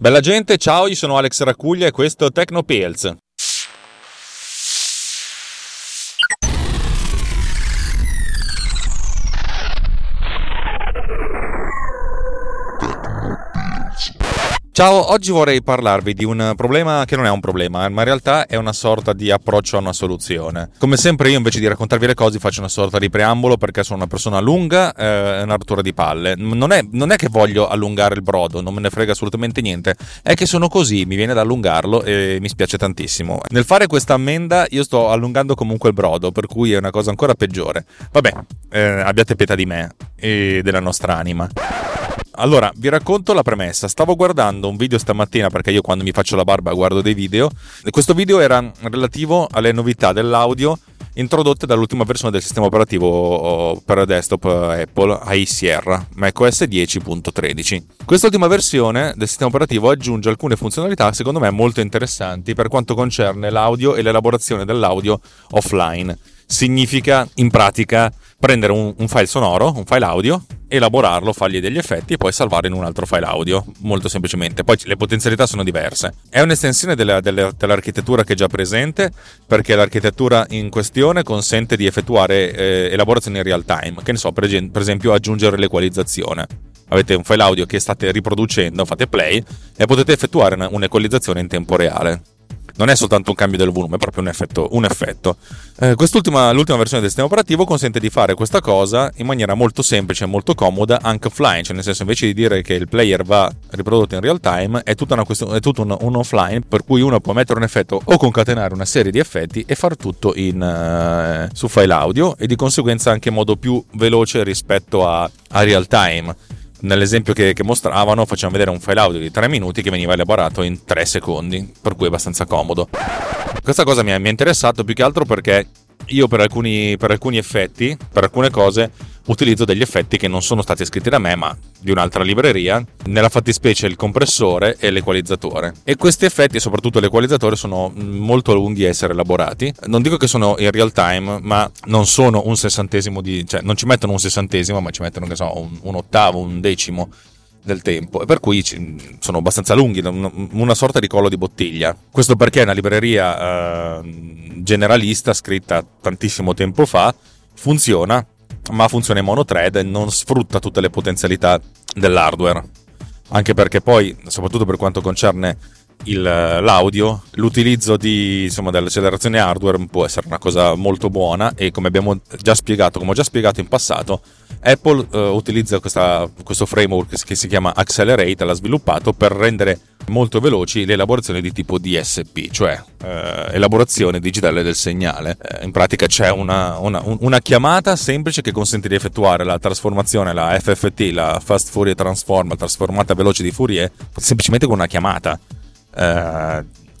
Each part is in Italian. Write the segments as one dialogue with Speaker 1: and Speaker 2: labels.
Speaker 1: Bella gente, ciao, io sono Alex Racuglia e questo è Tecnopills. Ciao, oggi vorrei parlarvi di un problema che non è un problema, ma in realtà è una sorta di approccio a una soluzione. Come sempre io invece di raccontarvi le cose faccio una sorta di preambolo perché sono una persona lunga e eh, una rottura di palle. Non è, non è, che voglio allungare il brodo, non me ne frega assolutamente niente, è che sono così, mi viene da allungarlo e mi spiace tantissimo. Nel fare questa ammenda io sto allungando comunque il brodo, per cui è una cosa ancora peggiore. Vabbè, eh, abbiate pietà di me e della nostra anima. Allora, vi racconto la premessa. Stavo guardando un video stamattina perché io quando mi faccio la barba guardo dei video. Questo video era relativo alle novità dell'audio introdotte dall'ultima versione del sistema operativo oh, per desktop eh, Apple AI macOS 10.13. Quest'ultima versione del sistema operativo aggiunge alcune funzionalità secondo me molto interessanti per quanto concerne l'audio e l'elaborazione dell'audio offline. Significa in pratica prendere un, un file sonoro, un file audio, elaborarlo, fargli degli effetti e poi salvarlo in un altro file audio, molto semplicemente. Poi le potenzialità sono diverse. È un'estensione della, della, dell'architettura che è già presente, perché l'architettura in questione consente di effettuare eh, elaborazioni in real time, che ne so, per, per esempio aggiungere l'equalizzazione avete un file audio che state riproducendo, fate play e potete effettuare un'equalizzazione in tempo reale non è soltanto un cambio del volume, è proprio un effetto. Un effetto. Eh, quest'ultima, l'ultima versione del sistema operativo consente di fare questa cosa in maniera molto semplice e molto comoda anche offline, cioè nel senso invece di dire che il player va riprodotto in real time, è, tutta una questione, è tutto un, un, offline per cui uno può mettere un effetto o concatenare una serie di effetti e far tutto in, uh, su file audio e di conseguenza anche in modo più veloce rispetto a, a real time nell'esempio che, che, mostravano facevano vedere un file audio di 3 minuti che veniva elaborato in 3 secondi, per cui è abbastanza comodo. Questa cosa mi ha interessato più che altro perché io per alcuni, per alcuni effetti, per alcune cose, utilizzo degli effetti che non sono stati scritti da me, ma di un'altra libreria, nella fattispecie il compressore e l'equalizzatore. E questi effetti, soprattutto l'equalizzatore, sono molto lunghi a essere elaborati. Non dico che sono in real time, ma non sono un sessantesimo di... cioè non ci mettono un sessantesimo, ma ci mettono, che so, un, un ottavo, un decimo del tempo e per cui sono abbastanza lunghi, una sorta di collo di bottiglia. Questo perché è una libreria eh, generalista scritta tantissimo tempo fa, funziona, ma funziona in monothread e non sfrutta tutte le potenzialità dell'hardware. Anche perché poi, soprattutto per quanto concerne il, l'audio, l'utilizzo di, insomma, dell'accelerazione hardware può essere una cosa molto buona e come abbiamo già spiegato, come ho già spiegato in passato, Apple uh, utilizza questa, questo framework che si chiama Accelerate, l'ha sviluppato per rendere molto veloci le elaborazioni di tipo DSP, cioè uh, elaborazione digitale del segnale. Uh, in pratica c'è una, una, una, chiamata semplice che consente di effettuare la trasformazione, la FFT, la Fast Fourier Transform, la trasformata veloce di Fourier, semplicemente con una chiamata.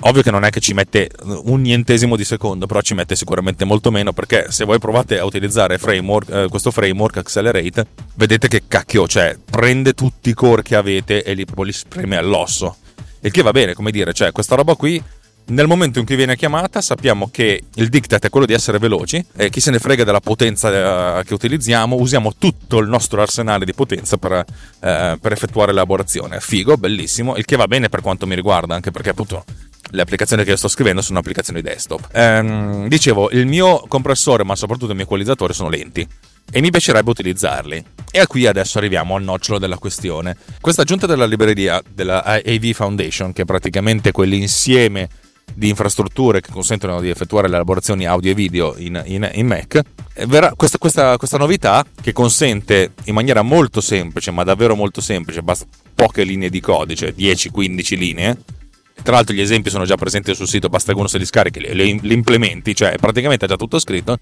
Speaker 1: Ovvio che non è che ci mette un nientesimo di secondo, però ci mette sicuramente molto meno perché se voi provate a utilizzare framework, eh, questo framework Accelerate, vedete che cacchio, cioè prende tutti i core che avete e li, li spreme all'osso. Il che va bene, come dire, cioè questa roba qui nel momento in cui viene chiamata sappiamo che il diktat è quello di essere veloci e chi se ne frega della potenza eh, che utilizziamo, usiamo tutto il nostro arsenale di potenza per, eh, per effettuare l'elaborazione. Figo, bellissimo, il che va bene per quanto mi riguarda, anche perché appunto le applicazioni che sto scrivendo sono applicazioni desktop. Ehm, dicevo, il mio compressore, ma soprattutto il mio equalizzatore sono lenti e mi piacerebbe utilizzarli. E qui adesso arriviamo al nocciolo della questione. Questa aggiunta della libreria della AV Foundation, che è praticamente quell'insieme di infrastrutture che consentono di effettuare le elaborazioni audio e video in, in, in Mac, eh, verrà, questa, questa, questa, novità che consente in maniera molto semplice, ma davvero molto semplice, basta poche linee di codice, 10-15 linee, tra l'altro gli esempi sono già presenti sul sito, basta che uno se li scarichi, li, li implementi, cioè praticamente è già tutto scritto.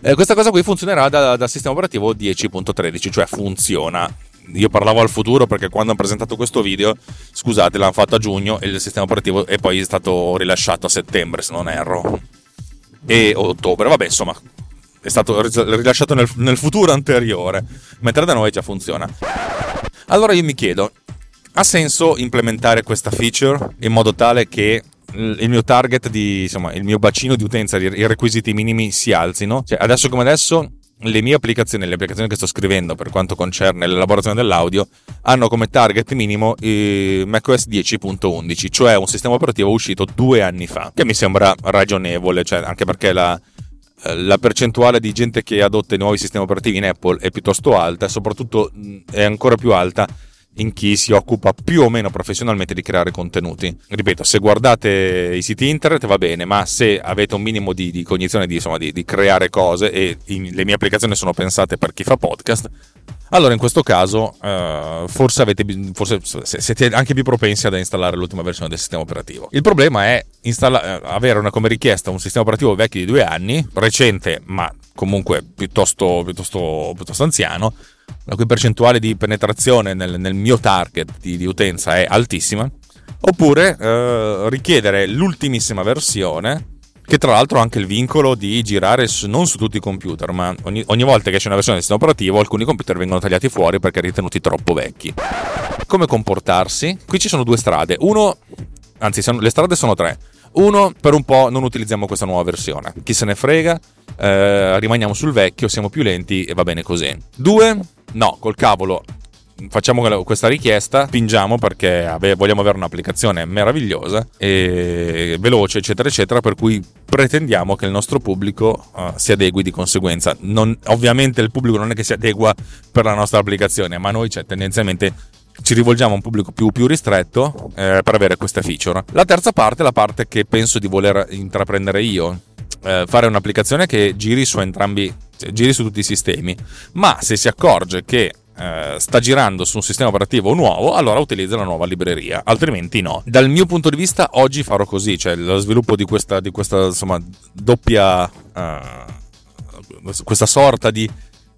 Speaker 1: Eh, questa cosa qui funzionerà dal da sistema operativo 10.13, cioè funziona. Io parlavo al futuro perché quando hanno presentato questo video, scusate, l'hanno fatto a giugno e il sistema operativo è poi stato rilasciato a settembre, se non erro. E ottobre, vabbè, insomma, è stato rilasciato nel, nel futuro anteriore, mentre da noi già funziona. Allora io mi chiedo, ha senso implementare questa feature in modo tale che il mio target di insomma il mio bacino di utenza i requisiti minimi si alzino? Cioè, adesso come adesso le mie applicazioni, le applicazioni che sto scrivendo per quanto concerne l'elaborazione dell'audio, hanno come target minimo eh, macOS 10.11, cioè un sistema operativo uscito due anni fa, che mi sembra ragionevole, cioè anche perché la, la percentuale di gente che adotta i nuovi sistemi operativi in Apple è piuttosto alta soprattutto è ancora più alta in chi si occupa più o meno professionalmente di creare contenuti. Ripeto, se guardate i siti internet va bene, ma se avete un minimo di, di cognizione di, insomma, di, di, creare cose e in, le mie applicazioni sono pensate per chi fa podcast, allora in questo caso uh, forse, avete, forse siete anche più propensi ad installare l'ultima versione del sistema operativo. Il problema è installa- eh, avere una, come richiesta un sistema operativo vecchio di due anni, recente ma comunque piuttosto, piuttosto, piuttosto anziano, la cui percentuale di penetrazione nel, nel mio target di, di, utenza è altissima, oppure uh, richiedere l'ultimissima versione che tra l'altro ha anche il vincolo di girare su, non su tutti i computer, ma ogni, ogni volta che c'è una versione del sistema operativo alcuni computer vengono tagliati fuori perché ritenuti troppo vecchi. Come comportarsi? Qui ci sono due strade. Uno, anzi le strade sono tre. Uno, per un po' non utilizziamo questa nuova versione. Chi se ne frega, eh, rimaniamo sul vecchio, siamo più lenti e va bene così. Due, no, col cavolo, facciamo questa richiesta, spingiamo perché ave- vogliamo avere un'applicazione meravigliosa e veloce, eccetera, eccetera, per cui pretendiamo che il nostro pubblico uh, si adegui di conseguenza. Non, ovviamente il pubblico non è che si adegua per la nostra applicazione, ma noi cioè, tendenzialmente ci rivolgiamo a un pubblico più, più ristretto eh, per avere questa feature. La terza parte è la parte che penso di voler intraprendere io, eh, fare un'applicazione che giri su entrambi, cioè, giri su tutti i sistemi, ma se si accorge che eh, sta girando su un sistema operativo nuovo, allora utilizza la nuova libreria, altrimenti no. Dal mio punto di vista, oggi farò così, cioè lo sviluppo di questa, di questa insomma, doppia, uh, questa sorta di,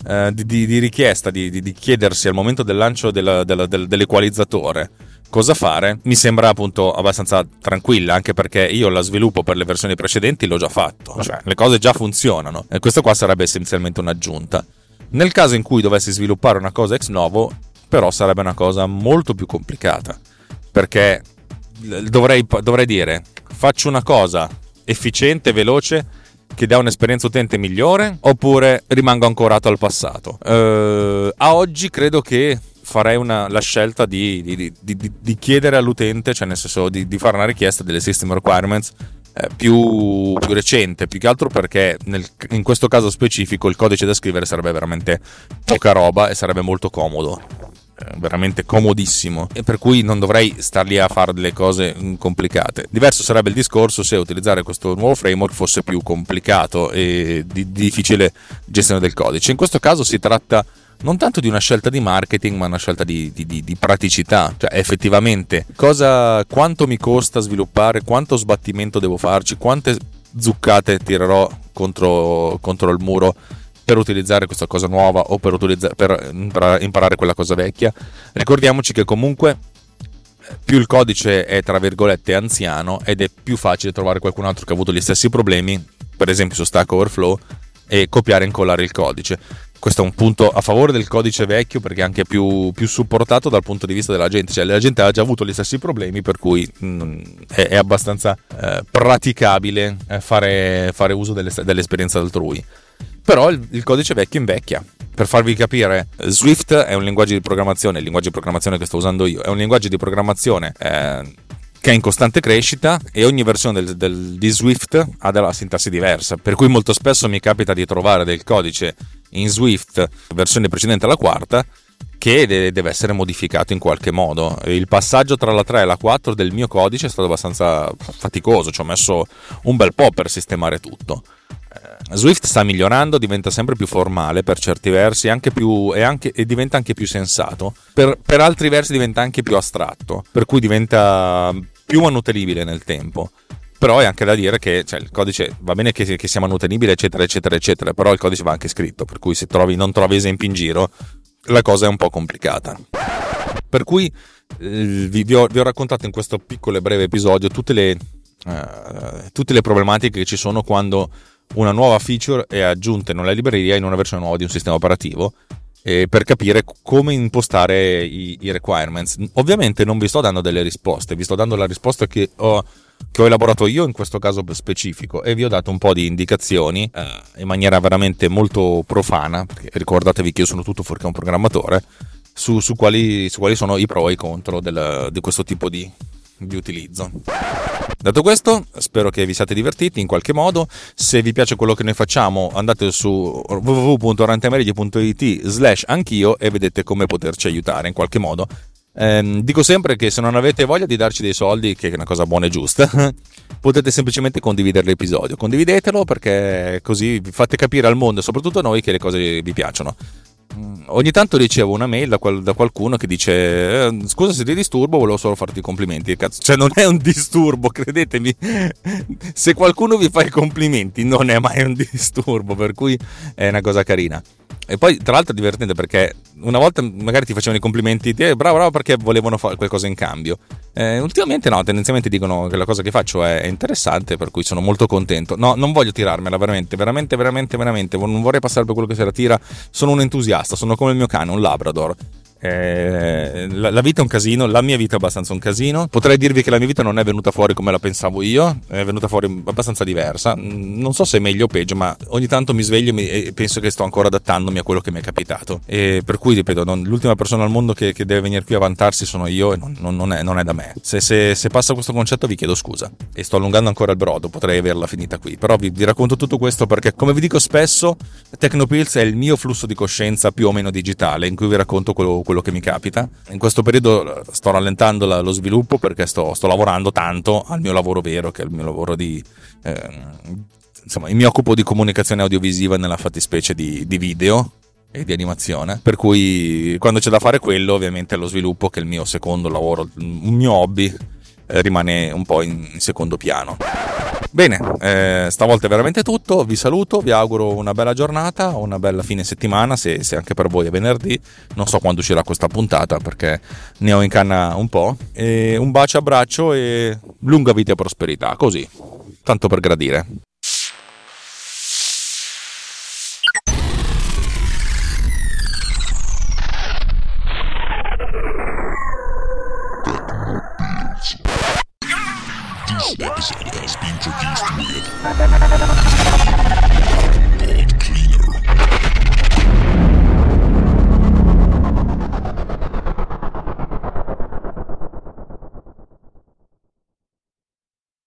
Speaker 1: uh, di, di, richiesta, di, chiedersi al momento del lancio della, della, del, dell'equalizzatore cosa fare, mi sembra appunto abbastanza tranquilla, anche perché io la sviluppo per le versioni precedenti l'ho già fatto, cioè le cose già funzionano e questo qua sarebbe essenzialmente un'aggiunta. Nel caso in cui dovessi sviluppare una cosa ex novo, però sarebbe una cosa molto più complicata, perché dovrei, dovrei dire, faccio una cosa efficiente, veloce, che dà un'esperienza utente migliore, oppure rimango ancorato al passato. Uh, a oggi credo che farei una, la scelta di, di, di, di, chiedere all'utente, cioè nel senso di, fare una richiesta delle system requirements eh, più, più, recente, più che altro perché nel, in questo caso specifico il codice da scrivere sarebbe veramente poca roba e sarebbe molto comodo eh, veramente comodissimo e per cui non dovrei star lì a fare delle cose complicate. Diverso sarebbe il discorso se utilizzare questo nuovo framework fosse più complicato e di, di difficile gestione del codice. In questo caso si tratta non tanto di una scelta di marketing, ma una scelta di, di, di, di praticità. Cioè, effettivamente, cosa, quanto mi costa sviluppare, quanto sbattimento devo farci, quante zuccate tirerò contro, contro il muro per utilizzare questa cosa nuova o per, per imparare quella cosa vecchia. Ricordiamoci che comunque più il codice è tra virgolette anziano ed è più facile trovare qualcun altro che ha avuto gli stessi problemi, per esempio su Stack Overflow, e copiare e incollare il codice questo è un punto a favore del codice vecchio perché è anche più, più, supportato dal punto di vista della gente, cioè la gente ha già avuto gli stessi problemi per cui mh, mm, è, è, abbastanza eh, praticabile eh, fare, fare, uso delle, dell'esperienza altrui. Però il, il, codice vecchio invecchia. Per farvi capire, Swift è un linguaggio di programmazione, il linguaggio di programmazione che sto usando io, è un linguaggio di programmazione eh, che è in costante crescita e ogni versione del, del, di Swift ha della sintassi diversa, per cui molto spesso mi capita di trovare del codice in Swift, versione precedente alla quarta, che deve essere modificato in qualche modo. Il passaggio tra la 3 e la 4 del mio codice è stato abbastanza faticoso, ci ho messo un bel po' per sistemare tutto. Eh, Swift sta migliorando, diventa sempre più formale per certi versi anche più, e, anche, e, diventa anche più sensato. Per, per altri versi diventa anche più astratto, per cui diventa più manutenibile nel tempo però è anche da dire che cioè, il codice va bene che, che, sia manutenibile eccetera eccetera eccetera però il codice va anche scritto per cui se trovi, non trovi esempi in giro la cosa è un po' complicata per cui eh, vi, vi, ho, vi, ho, raccontato in questo piccolo e breve episodio tutte le, uh, tutte le problematiche che ci sono quando una nuova feature è aggiunta in una libreria in una versione nuova di un sistema operativo eh, per capire come impostare i, i, requirements. Ovviamente non vi sto dando delle risposte, vi sto dando la risposta che ho, che ho elaborato io in questo caso specifico e vi ho dato un po' di indicazioni eh, in maniera veramente molto profana, perché ricordatevi che io sono tutto fuorché un programmatore, su, su, quali, su, quali, sono i pro e i contro del, di questo tipo di, di utilizzo. Detto questo, spero che vi siate divertiti in qualche modo. Se vi piace quello che noi facciamo, andate su www.rantemedia.it slash anch'io e vedete come poterci aiutare in qualche modo. Eh, dico sempre che se non avete voglia di darci dei soldi, che è una cosa buona e giusta, potete semplicemente condividere l'episodio. Condividetelo perché così fate capire al mondo soprattutto a noi che le cose vi piacciono. Mm, ogni tanto ricevo una mail da, qual- da qualcuno che dice eh, scusa se ti disturbo volevo solo farti i complimenti. Cazzo, cioè non è un disturbo credetemi. Se qualcuno vi fa i complimenti non è mai un disturbo per cui è una cosa carina e poi, tra l'altro, è divertente perché una volta magari ti facevano i complimenti, ti, eh, bravo, bravo, perché volevano fare qualcosa in cambio. Eh, ultimamente no, tendenzialmente dicono che la cosa che faccio è interessante, per cui sono molto contento. No, non voglio tirarmela, veramente, veramente, veramente, veramente. Non vorrei passare per quello che se la tira. Sono un entusiasta, sono come il mio cane, un Labrador. Eh, la, la, vita è un casino, la mia vita è abbastanza un casino. Potrei dirvi che la mia vita non è venuta fuori come la pensavo io, è venuta fuori abbastanza diversa. Mm, non so se è meglio o peggio, ma ogni tanto mi sveglio e penso che sto ancora adattandomi a quello che mi è capitato. E per cui, ripeto, non, l'ultima persona al mondo che, che, deve venire qui a vantarsi sono io e non, non, è, non è, da me. Se, se, se, passa questo concetto vi chiedo scusa. E sto allungando ancora il brodo, potrei averla finita qui. Però vi, vi racconto tutto questo perché, come vi dico spesso, Tecnopills è il mio flusso di coscienza più o meno digitale, in cui vi racconto quello quello che mi capita. In questo periodo sto rallentando la, lo sviluppo perché sto, sto, lavorando tanto al mio lavoro vero, che è il mio lavoro di... Eh, insomma, mi occupo di comunicazione audiovisiva nella fattispecie di, di video e di animazione. Per cui quando c'è da fare quello, ovviamente lo sviluppo, che è il mio secondo lavoro, un mio hobby, eh, rimane un po' in, in secondo piano. Bene, eh, stavolta è veramente tutto, vi saluto, vi auguro una bella giornata, una bella fine settimana, se, se, anche per voi è venerdì, non so quando uscirà questa puntata perché ne ho in canna un po', e un bacio, abbraccio e lunga vita e prosperità, così, tanto per gradire.